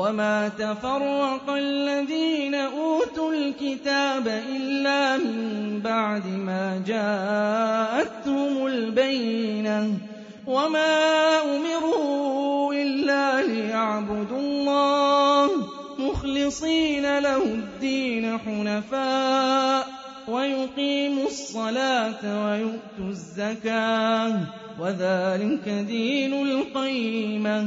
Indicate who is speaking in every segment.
Speaker 1: وما تفرق الذين أوتوا الكتاب إلا من بعد ما جاءتهم البينة وما أمروا إلا ليعبدوا الله مخلصين له الدين حنفاء ويقيموا الصلاة ويؤتوا الزكاة وذلك دين القيمة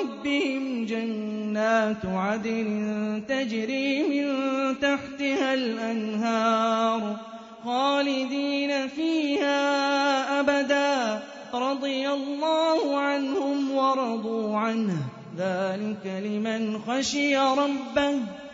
Speaker 1: رَبِّهِمْ جَنَّاتُ عَدْنٍ تَجْرِي مِن تَحْتِهَا الْأَنْهَارُ خَالِدِينَ فِيهَا أَبَدًا ۖ. رَّضِيَ اللَّهُ عَنْهُمْ وَرَضُوا عَنْهُ ۚ. ذَٰلِكَ لِمَنْ خَشِيَ رَبَّهُ.